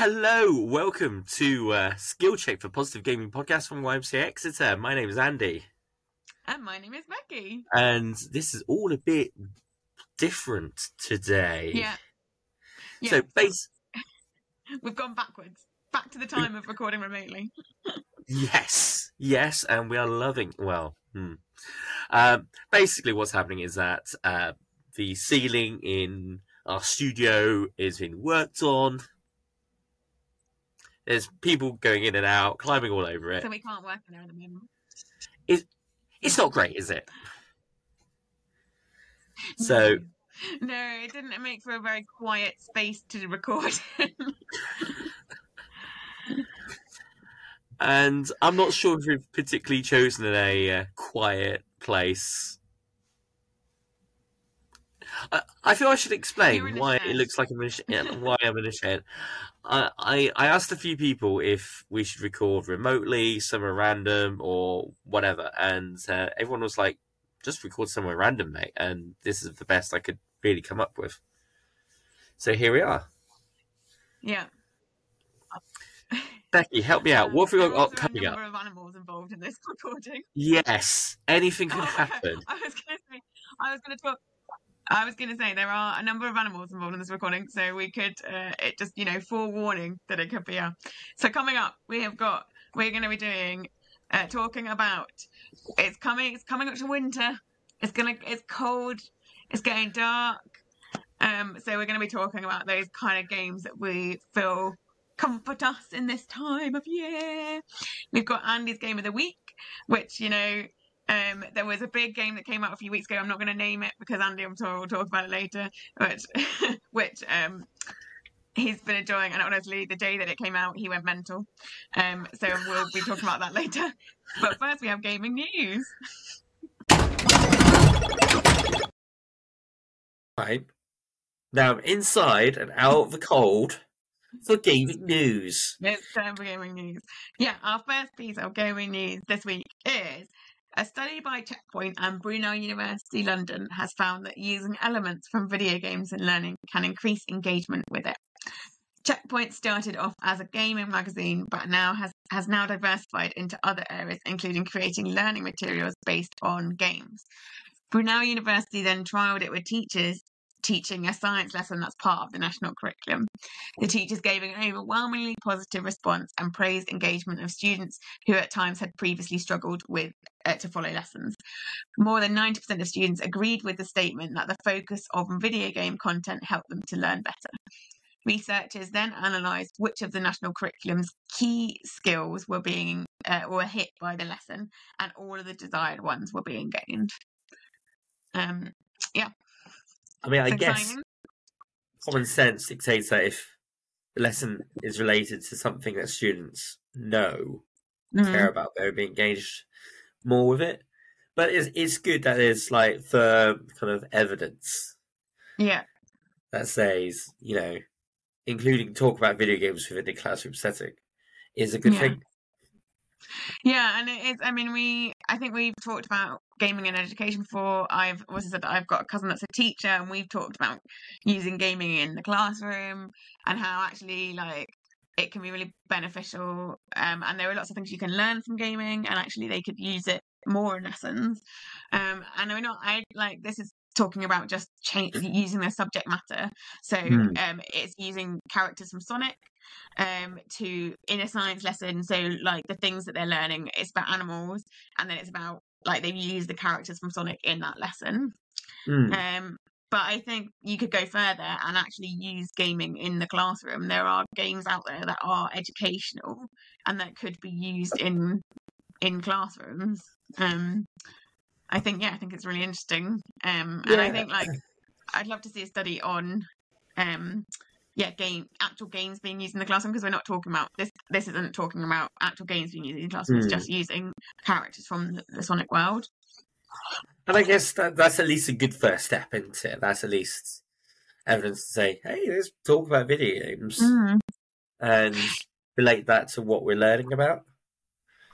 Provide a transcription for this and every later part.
Hello, welcome to uh, Skill Check for Positive Gaming Podcast from YMCA Exeter. My name is Andy, And my name is Becky. and this is all a bit different today. Yeah. Yeah. So, base, We've gone backwards. Back to the time of recording remotely. yes, yes, and we are loving. Well, hmm. um, basically, what's happening is that uh, the ceiling in our studio is being worked on. There's people going in and out, climbing all over it. So we can't work in there at the moment. It's not great, is it? So, No. No, it didn't make for a very quiet space to record. and I'm not sure if we've particularly chosen a uh, quiet place. I, I feel I should explain why it looks like I'm in a sh- yeah, why I'm in a shed. I, I I asked a few people if we should record remotely, somewhere random, or whatever, and uh, everyone was like, "Just record somewhere random, mate." And this is the best I could really come up with. So here we are. yeah. Becky, help me out. What have we got coming up? number of animals involved in this recording. Yes, anything can Oh, happen. I was going to say, I was going to talk. I was going to say there are a number of animals involved in this recording, so we could uh, it just you know forewarning that it could be a. So coming up, we have got we're going to be doing uh, talking about it's coming it's coming up to winter. It's gonna it's cold. It's getting dark. Um, so we're going to be talking about those kind of games that we feel comfort us in this time of year. We've got Andy's game of the week, which you know um, there was a big game that came out a few weeks ago. I'm not going to name it because Andy, I'm sure, will talk about it later. But which um, he's been enjoying, and honestly, the day that it came out, he went mental. Um, so we'll be talking about that later. But first, we have gaming news. Right. Now I'm inside and out of the cold for gaming news. It's time for gaming news. Yeah, our first piece of gaming news this week is a study by Checkpoint and Brunel University London has found that using elements from video games in learning can increase engagement with it. Checkpoint started off as a gaming magazine, but now has, has now diversified into other areas, including creating learning materials based on games. Brunel University then trialled it with teachers teaching a science lesson that's part of the national curriculum. The teachers gave an overwhelmingly positive response and praised engagement of students who at times had previously struggled with uh, to follow lessons. More than 90% of students agreed with the statement that the focus of video game content helped them to learn better. Researchers then analysed which of the national curriculum's key skills were being uh, were hit by the lesson, and all of the desired ones were being gained. Um, I mean, I guess common sense dictates that if the lesson is related to something that students know, Mhm. care about, they'll be engaged more with it. But it's it's good that there's like firm kind of evidence Yeah, that says, you know, including talk about video games within the classroom setting is a good Yeah. thing. Yeah, and it is. I mean, we. I think we've talked about gaming and education before. I've also said that I've got a cousin that's a teacher, and we've talked about using gaming in the classroom and how actually like it can be really beneficial. Um, and there are lots of things you can learn from gaming, and actually they could use it more in lessons. Um, and I know I like this is talking about just change, using the subject matter. So Hmm. um, it's using characters from Sonic um to in a science lesson so like the things that they're learning it's about animals and then it's about like they've used the characters from sonic in that lesson. Mm. um but i think you could go further and actually use gaming in the classroom. There are games out there that are educational and that could be used in in classrooms. Um i think yeah i think it's really interesting. Um and i think like i'd love to see a study on um yeah, game actual games being used in the classroom because we're not talking about this. This isn't talking about actual games being used in the classroom. Hmm. It's just using characters from the, the Sonic world. And I guess that that's at least a good first step into it. That's at least evidence to say, hey, let's talk about video games Mm. and relate that to what we're learning about.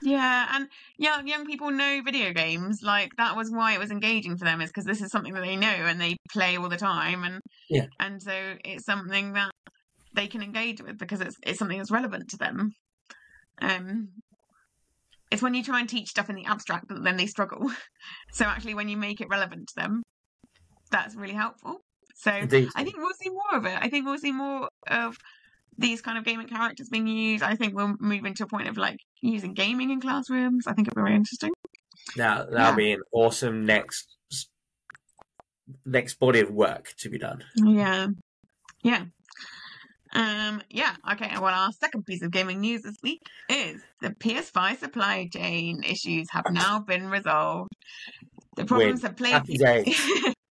Yeah, and young young people know video games. Like that was why it was engaging for them, is because this is something that they know and they play all the time, and Yeah. and so it's something that they can engage with because it's it's something that's relevant to them. Um, it's when you try and teach stuff in the abstract that then they struggle. so actually, when you make it relevant to them, that's really helpful. So Indeed. I think we'll see more of it. I think we'll see more of these kind of gaming characters being used. I think we'll move into a point of like using gaming in classrooms. I think it'll be very interesting. Now that'll Yeah. be an awesome next next body of work to be done. Yeah. Yeah. Um, yeah, okay. Well, our second piece of gaming news this week is the PS5 supply chain issues have now been resolved. The problems have plagued Happy days.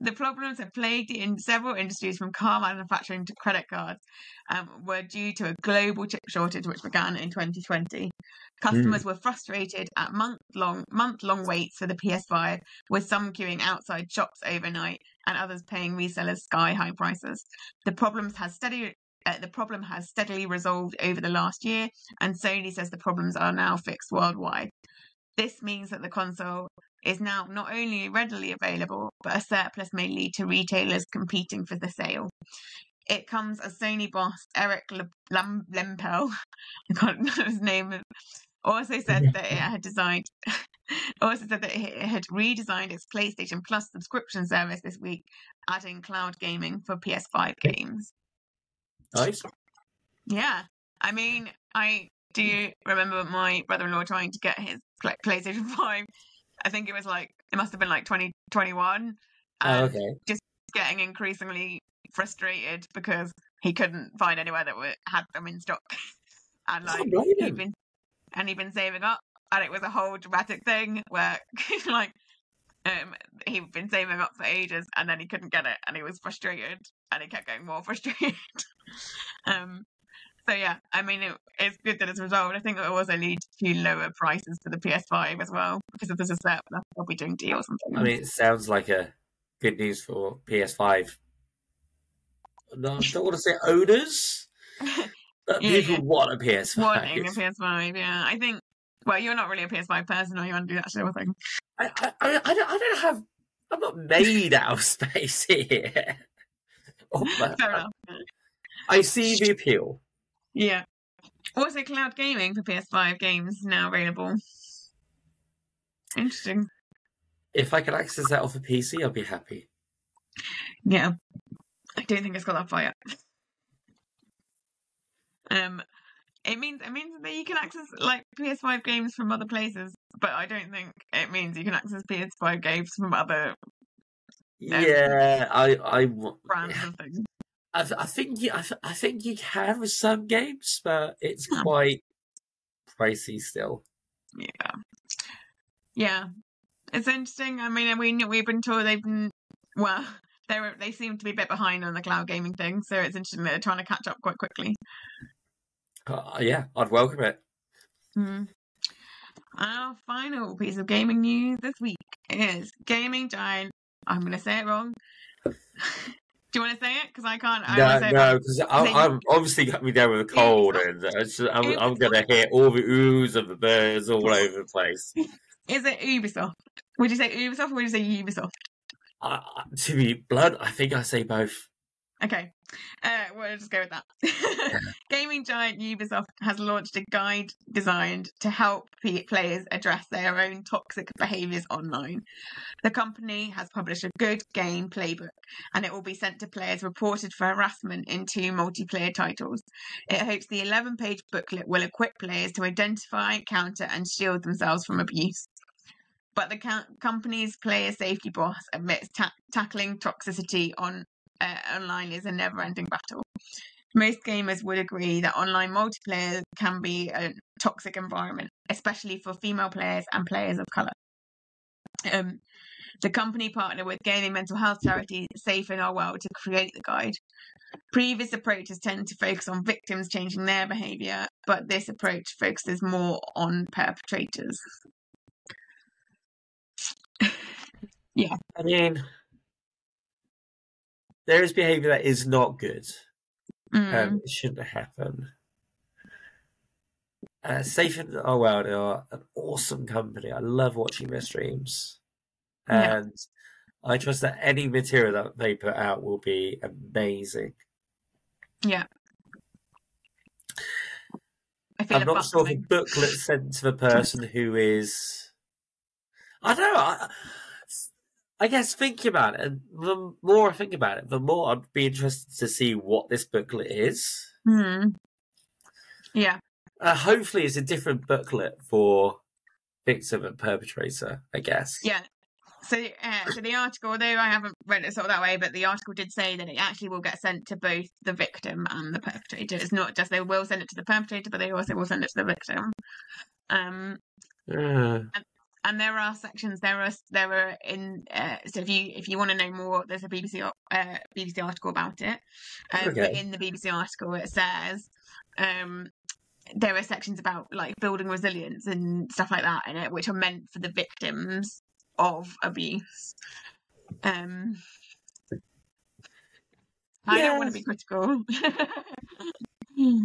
the problems that plagued in several industries from car manufacturing to credit cards um, were due to a global chip shortage which began in 2020 customers were frustrated at month long month long waits for the ps5 with some queuing outside shops overnight and others paying resellers sky high prices. The problems has steady uh, the problem has steadily resolved over the last year and sony says the problems are now fixed worldwide. This means that the console is now not only readily available, but a surplus may lead to retailers competing for the sale. It comes as Sony boss Eric Lam- Lempel, I can't remember his name, also said that it had designed, also said that it had redesigned its PlayStation Plus subscription service this week, adding cloud gaming for PS5 games. Nice. Yeah, I mean, I do remember my brother-in-law trying to get his PlayStation Five. I think it was like it must have been like twenty twenty one, Oh, and okay. Just getting increasingly frustrated because he couldn't find anywhere that were, had them in stock, and like he'd been and he'd been saving up, and it was a whole dramatic thing where like. Um, he'd been saving up for ages, and then he couldn't get it, and he was frustrated, and he kept getting more frustrated. um, so yeah, I mean, it, it's good that it's resolved. I think it will also lead to lower prices for the PS5 as well because if there's a surplus, they'll be doing deals and things. I mean, it sounds like a good news for PS5. No, I don't want to say owners, but Yeah, people yeah. want a PS5. wanting a PS5. Yeah, I think. Well, you're not really a PS5 person, or you want to do that sort of thing. I, I, I, I don't, I don't have. I'm not made out of space here. Oh, Fair enough. I see the appeal. Yeah. Also, cloud gaming for PS5 games now available. Interesting. If I could access that off a PC, I'd be happy. Yeah. I don't think it's got that far yet. Um, it means it means that you can access like PS5 games from other places, but I don't think it means you can access PS5 games from other Yeah. Yeah, I, I, brands and things. I, th- I think you, I, th- I think you can with some games, but it's quite pricey still. Yeah, yeah, it's interesting. I mean, we we've been told they've been well, they were they seem to be a bit behind on the cloud gaming thing, so it's interesting that they're trying to catch up quite quickly. Uh, yeah, I'd welcome it. Mm. Our final piece of gaming news this week is gaming giant. I'm going to say it wrong. Do you want to say it? Because I can't. I no, wanna say it no, because I'm obviously got me down with a cold, and just, I'm, I'm going to hear all the oohs and the birds all over the place. Is it Ubisoft? Would you say Ubisoft or would you say Ubisoft? Uh, to be blunt, I think I say both. Okay, uh, we'll just go with that. Gaming giant Ubisoft has launched a guide designed to help players address their own toxic behaviors online. The company has published a good game playbook, and it will be sent to players reported for harassment in two multiplayer titles. It hopes the 11 page booklet will equip players to identify, counter, and shield themselves from abuse. But the co- company's player safety boss admits ta- tackling toxicity on uh, online is a never ending battle. Most gamers would agree that online multiplayer can be a toxic environment, especially for female players and players of colour. Um, the company partnered with gaming mental health charity Safe in Our World to create the guide. Previous approaches tend to focus on victims changing their behaviour, but this approach focuses more on perpetrators. Yeah. I mean, there is behaviour that is not good. Mm. Um, it shouldn't happen. Uh, Safe in Our World are an awesome company. I love watching their streams. Yeah. And I trust that any material that they put out will be amazing. Yeah. I feel I'm a not sure the booklet sent to the person who is. I don't know. I, I guess thinking about it, and the more I think about it, the more I'd be interested to see what this booklet is. Hmm. Yeah. Uh, hopefully, it's a different booklet for victim and perpetrator. I guess. Yeah. So, uh, so the article, although I haven't read it sort of that way, but the article did say that it actually will get sent to both the victim and the perpetrator. It's not just they will send it to the perpetrator, but they also will send it to the victim. Um, Uh, and there are sections there are there are in uh, so if you if you want to know more there's a bbc uh, bbc article about it. Um, but in the bbc article it says um there are sections about like building resilience and stuff like that in it which are meant for the victims of abuse. Um i don't want to be critical.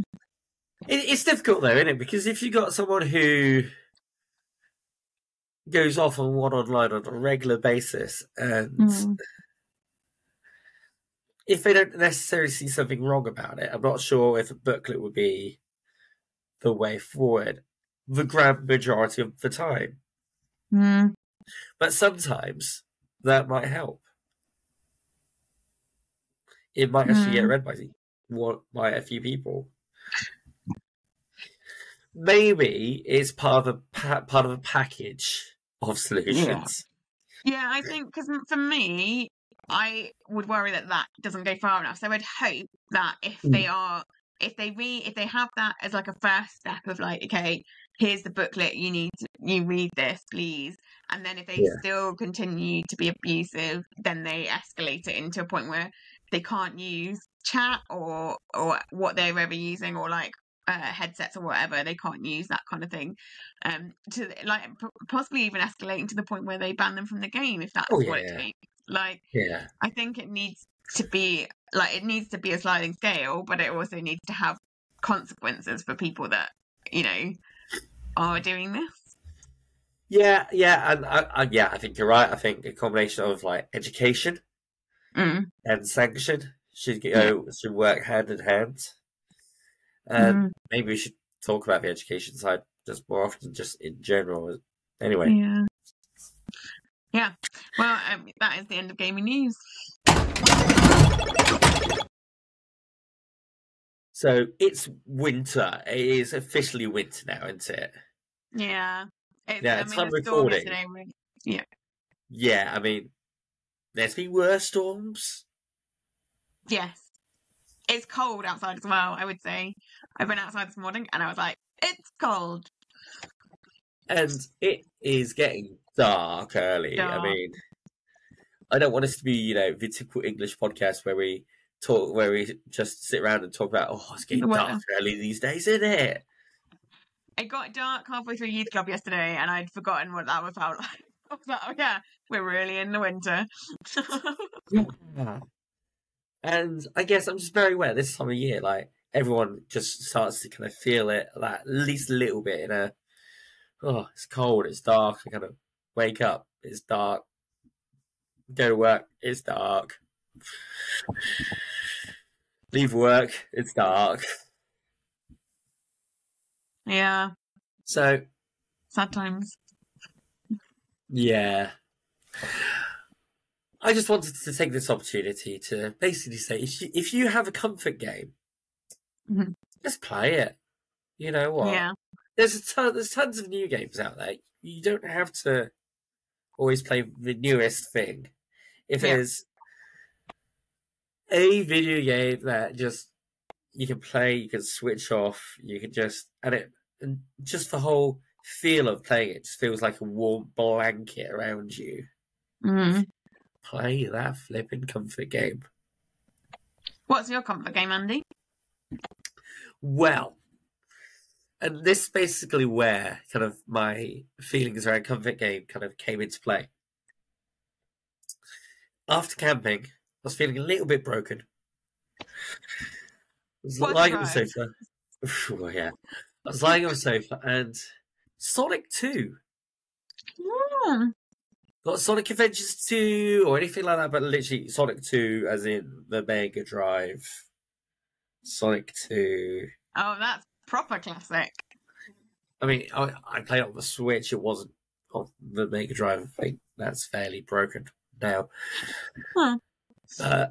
It, it's difficult though, isn't it? Because if you got someone who goes off on one online on a regular basis, and Mm. if they don't necessarily see something wrong about it, I'm not sure if a booklet would be the way forward the grand majority of the time. Mm. But sometimes that might help. It might actually get Mm. read by one by a few people. Maybe it's part of a part of a package of solutions. Yeah, I think because for me, I would worry that that doesn't go far enough. So I'd hope that if Mm. they are, if they read, if they have that as like a first step of like, okay, here's the booklet, you need to, you read this, please. And then if they Yeah. still continue to be abusive, then they escalate it into a point where they can't use chat or or what they're ever using or like uh, headsets or whatever. They can't use that kind of thing. Um, to like p- possibly even escalating to the point where they ban them from the game if that's Oh, what it yeah. takes. Like Yeah. I think it needs to be like it needs to be a sliding scale, but it also needs to have consequences for people that you know are doing this. Yeah, yeah, and I, I, yeah, I think you're right. I think a combination of like education Mm. and sanction should go should work hand in hand. And Mm. maybe we should talk about the education side just more often, just in general. Anyway, Yeah. Yeah. Well, um, that is the end of gaming news. so it's winter. It is officially winter now, isn't it? Yeah. It's, Yeah, I it's mean, time recording. yesterday was- Yeah, I mean, there's been worse storms. Yes. It's cold outside as well, I would say. I went outside this morning and I was like, it's cold. and it is getting dark early. Dark. I mean, I don't want us to be, you know, the typical English podcast where we talk, where we just sit around and talk about, oh, it's getting dark early these days, isn't it? It got dark halfway through youth club yesterday and I'd forgotten what that was about. I was like, oh yeah, we're really in the winter. Yeah. And I guess I'm just very aware this time of year, like everyone just starts to kind of feel it, like at least a little bit in a, oh, it's cold, it's dark. I kind of wake up, it's dark. Go to work, it's dark. Leave work, it's dark. yeah, So sad times. Yeah. I just wanted to take this opportunity to basically say if you, if you have a comfort game, Mhm. just play it. You know what? Yeah, There's a ton, there's tons of new games out there. You don't have to always play the newest thing. If Yeah. there's a video game that just you can play, you can switch off, you can just and it and just the whole feel of playing it just feels like a warm blanket around you. mm. Play that flipping comfort game. What's your comfort game, Andy? Well, and this is basically where kind of my feelings around comfort game kind of came into play. After camping, I was feeling a little bit broken. I was lying on the sofa. Oh, yeah. I was lying on the sofa and Sonic 2. Mm. Not Sonic Adventures 2 or anything like that, but literally Sonic 2 as in the Mega Drive Sonic Two. Oh, that's proper classic. I mean, I, I played on the Switch. It wasn't on the Mega Drive. I think that's fairly broken now. Hmm. Uh,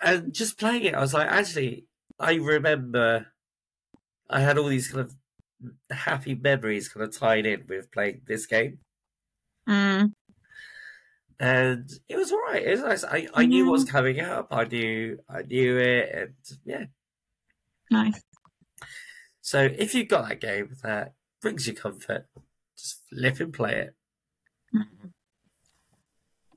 and just playing it, I was like, actually, I remember I had all these kind of happy memories kind of tied in with playing this game. Mm. And it was all right. It was nice. I, I knew what was coming up. I knew I knew it, and yeah. Nice. So if you've got that game that brings you comfort, just flip and play it. Mm.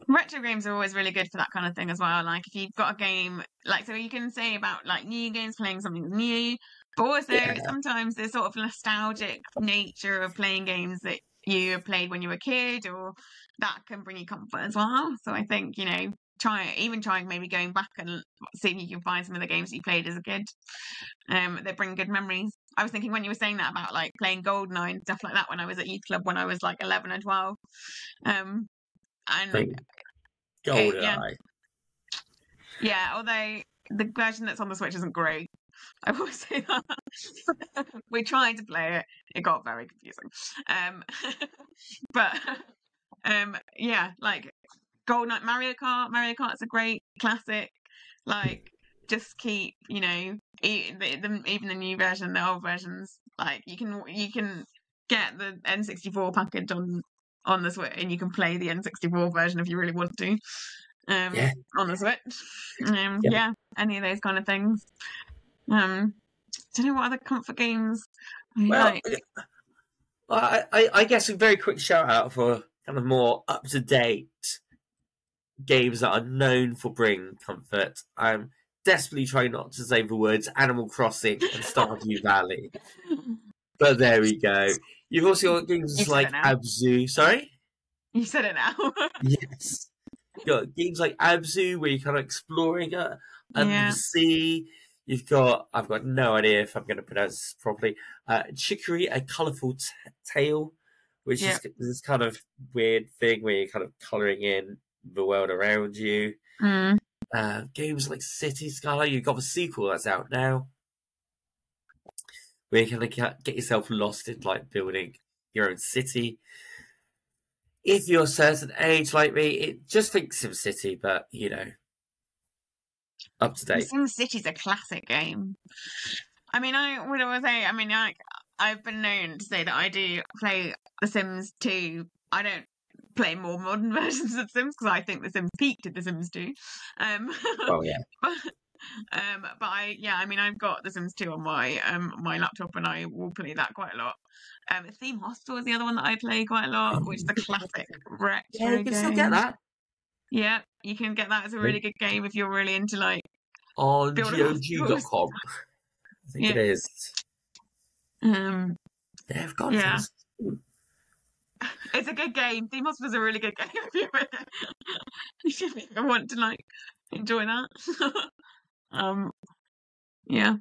Retro games are always really good for that kind of thing as well. Like if you've got a game, like so you can say about like new games playing something new, but also Yeah. sometimes there's sort of nostalgic nature of playing games that you played when you were a kid, or that can bring you comfort as well. So I think you know, try even trying maybe going back and seeing if you can find some of the games that you played as a kid, um, that bring good memories. I was thinking when you were saying that about like playing Goldeneye and stuff like that when I was at youth club when I was like eleven and twelve, um, and Think GoldenEye. yeah. Yeah, although the version that's on the Switch isn't great. I will say that. we tried to play it. It got very confusing. Um, but um, yeah, like Golden Mario Kart. Mario Kart's a great classic. Like, just keep, you know, e- the, the, even the new version, the old versions. Like, you can you can get the N64 package on on the Switch, and you can play the N64 version if you really want to. Um, Yeah. on the Switch. Um, Yeah. yeah, any of those kind of things. Um, don't know what other comfort games. I Well, like. I, I, I guess a very quick shout out for kind of more up to date games that are known for bringing comfort. I'm desperately trying not to say the words Animal Crossing and Stardew Valley, but there we go. You've also got games You like. Abzu. Sorry? You said it now. Yes. You've got games like Abzu where you're kind of exploring uh, under Yeah. the sea. You've got, I've got no idea if I'm going to pronounce this properly, uh, Chicory, A Colourful t- Tale, which Yeah. is this kind of weird thing where you're kind of colouring in the world around you. Mm. Uh, games like City Skyline, you've got the sequel that's out now, where you kind of get yourself lost in like building your own city. If you're a certain age like me, it just think SimCity, but you know, up to date. Sim City's a classic game. I mean, I would always say, I mean, like, I've been known to say that I do play The Sims 2. I don't play more modern versions of Sims because I think The Sims peaked at The Sims 2. Um, Oh yeah, um, but I, yeah, I mean, I've got The Sims 2 on my um my laptop, and I will play that quite a lot. Um, Theme Hospital is the other one that I play quite a lot, which is a classic retro yeah, you can game. still get that Yeah, you can get that as a really good game if you're really into like. on GOG.com. I think it Yeah. is. Um, Yeah, I've got Yeah. this. it's a good game. Theme is a really good game if you, if you even want to like enjoy that. um, yeah.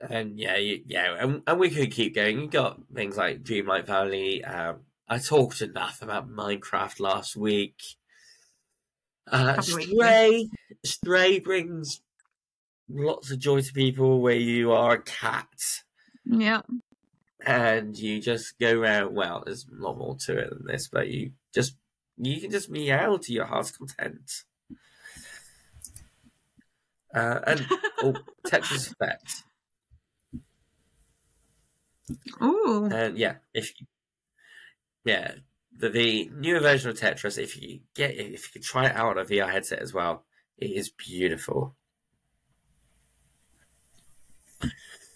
And yeah, yeah, and, and we could keep going. You got things like Dreamlight Valley. Um, I talked enough about Minecraft last week. Uh, Couple of weeks Stray, Stray brings lots of joy to people. Where you are a cat Yeah. and you just go around. Well, there's a lot more to it than this, but you just you can just meow to your heart's content. Uh, and oh, Tetris Effect. Ooh. And yeah, if you, yeah, the, the newer version of Tetris, if you get if you can try it out on a VR headset as well, it is beautiful.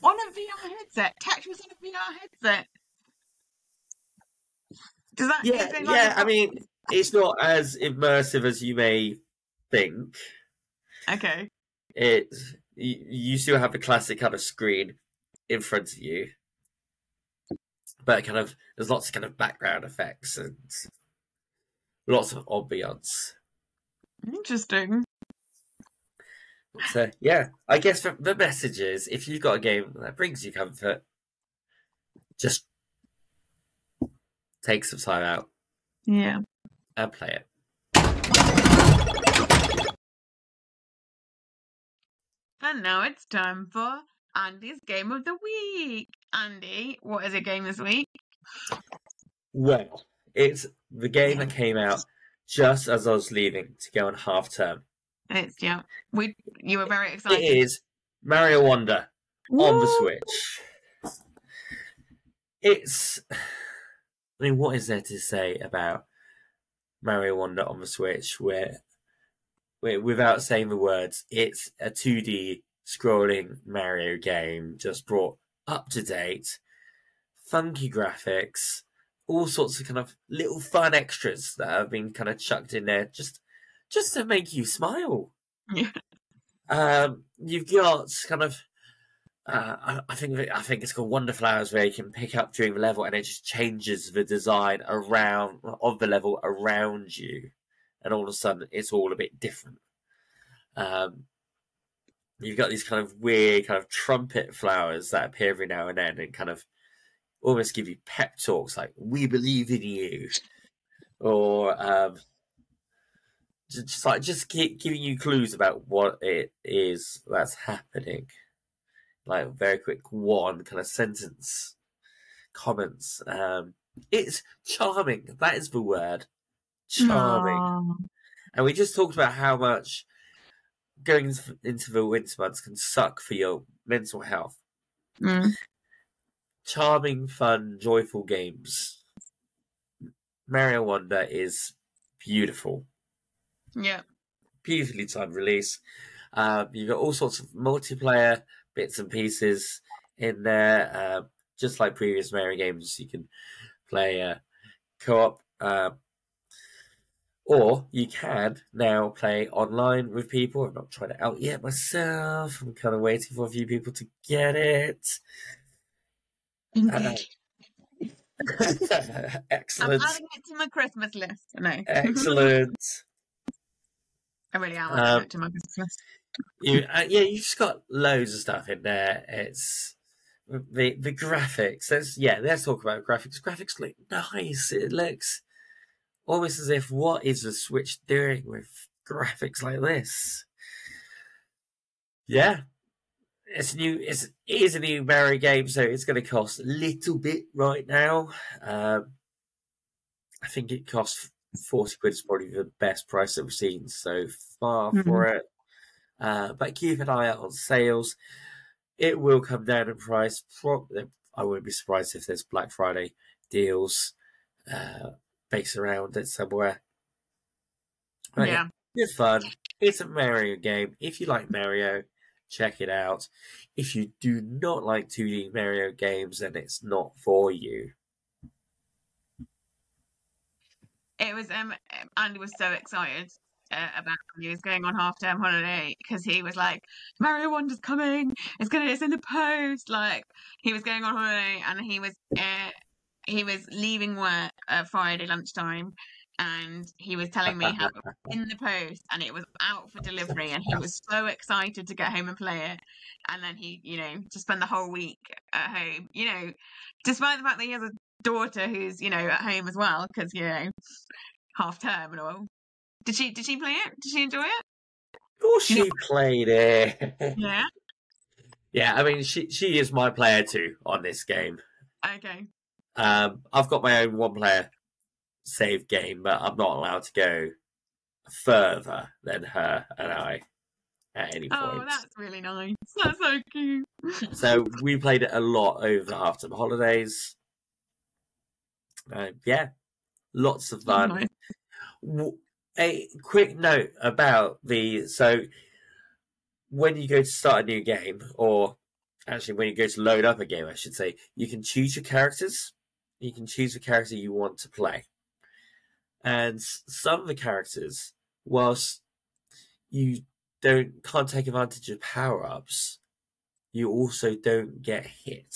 On a VR headset. Tetris on a VR headset. Does that? Yeah, like yeah. I mean, it's not as immersive as you may think. Okay. It you, you still have the classic kind of screen in front of you, but kind of there's lots of kind of background effects and lots of ambiance. Interesting. So yeah, I guess the, the message is if you've got a game that brings you comfort, just take some time out Yeah. and play it. And now it's time for Andy's game of the week. Andy, what is your game this week? Well, it's the game that came out just as I was leaving to go on half term. It's yeah. We you were very excited. It is Mario Wonder on the Switch. It's. I mean, what is there to say about Mario Wonder on the Switch where, where without saying the words, it's a 2D scrolling Mario game just brought up to date, funky graphics, all sorts of kind of little fun extras that have been kind of chucked in there just just to make you smile. Yeah. Um, you've got kind of, uh, I, I think I think it's called Wonder Flowers, where you can pick up during the level, and it just changes the design around of the level around you, and all of a sudden it's all a bit different. Um, you've got these kind of weird kind of trumpet flowers that appear every now and then, and kind of almost give you pep talks like "We believe in you," or um, just, just like just keep giving you clues about what it is that's happening. Like very quick one kind of sentence comments. Um, it's charming. That is the word. Charming. Aw. And we just talked about how much going into- the winter months can suck for your mental health. Mm. Charming, fun, joyful games. Mario Wonder is beautiful. Yeah. beautifully timed release. Um, you've got all sorts of multiplayer bits and pieces in there, um, just like previous Mario games. You can play uh, co-op, um, or you can now play online with people. I've not tried it out yet myself. I'm kind of waiting for a few people to get it. Excellent. I'm adding it to my Christmas list. No. excellent. I really am adding Um, it to my Christmas list. you uh, yeah you've just got loads of stuff in there it's the the graphics let's yeah let's talk about graphics graphics look nice it looks almost as if what is the switch doing with graphics like this? Yeah. It's new it's it is a new Mario game so it's going to cost a little bit right now. Um i think it costs 40 quid is probably the best price that we've seen so far for it. Uh, but keep an eye out on sales. It will come down in price. Pro- I wouldn't be surprised if there's Black Friday deals. Uh, based around it somewhere. But yeah. it's fun. It's a Mario game. If you like Mario, check it out. If you do not like 2D Mario games, then it's not for you. It was um Andy was so excited uh, about when he was going on half term holiday because he was like Mario Wonder's coming it's gonna it's in the post like he was going on holiday and he was uh, he was leaving work at Friday lunchtime and he was telling me how it was in the post and it was out for delivery and he was so excited to get home and play it and then he you know to spend the whole week at home you know despite the fact that he has a daughter who's you know at home as well because you know half term and all. Did she did she play it? Did she enjoy it? Of course, she played it. yeah. Yeah, I mean, she she is my player too on this game. okay Um, I've got my own one player save game, but I'm not allowed to go further than her and I at any point. oh that's really nice that's so cute So we played it a lot over the after the holidays. Uh, yeah, lots of fun. Nice. W- A quick note about the so when you go to start a new game, or actually when you go to load up a game, I should say, you can choose your characters. You can choose the character you want to play, and some of the characters, whilst you don't can't take advantage of power ups, you also don't get hit.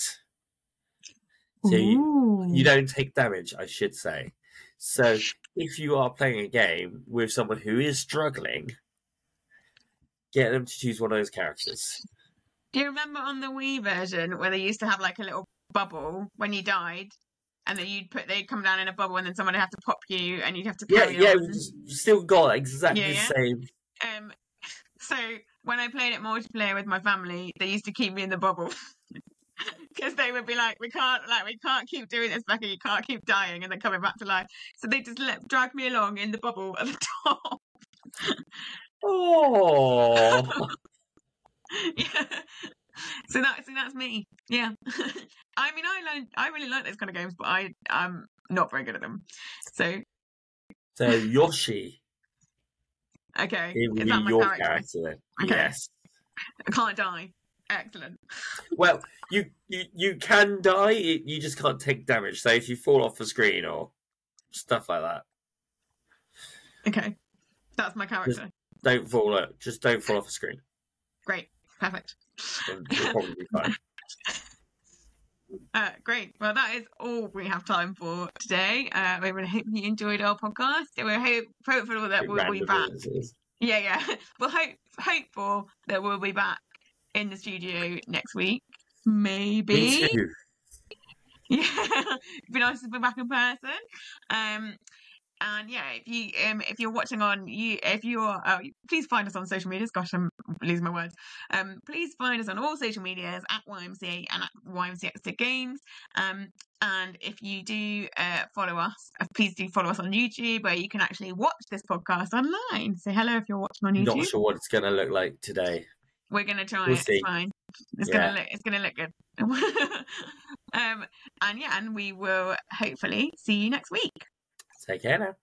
So you, you don't take damage, I should say. So if you are playing a game with someone who is struggling, get them to choose one of those characters. Do you remember on the Wii version where they used to have like a little bubble when you died, and then you'd put they'd come down in a bubble, and then someone would have to pop you, and you'd have to Yeah, yeah, still got exactly Yeah, the same. Um, so when I played it multiplayer with my family, they used to keep me in the bubble. Because they would be like, we can't, like, we can't keep doing this, Becky. You can't keep dying and then coming back to life. So they just let drag me along in the bubble at the top. Oh, yeah. So that's so that's me. Yeah. I mean, I learned, I really like those kind of games, but I I'm not very good at them. So so Yoshi, okay, is that my your character? character then. Okay. Yes. I can't die. Excellent. Well, you, you you can die. You just can't take damage. So if you fall off the screen or stuff like that, Okay, that's my character. don't fall. o- Just don't fall off the screen. Great, perfect. You'll probably be fine. Uh, great. Well, that is all we have time for today. Uh, we really hope you enjoyed our podcast. We're hope, hopeful that we'll be back. Yeah, yeah. We're hope, hopeful that we'll be back in the studio next week. Maybe. Yeah, it'd be nice to be back in person. Um, and yeah, if you um if you're watching on you if you're uh, please find us on social media. Gosh, I'm losing my words. Um, please find us on all social medias at YMCA and at YMCA Exeter Games. Um, and if you do uh, follow us, uh, please do follow us on YouTube where you can actually watch this podcast online. Say hello if you're watching on YouTube. Not sure what it's going to look like today. We're gonna try We'll it. see. It's fine. It's Yeah. gonna look. It's gonna look good. um, and yeah, and we will hopefully see you next week. Take care now.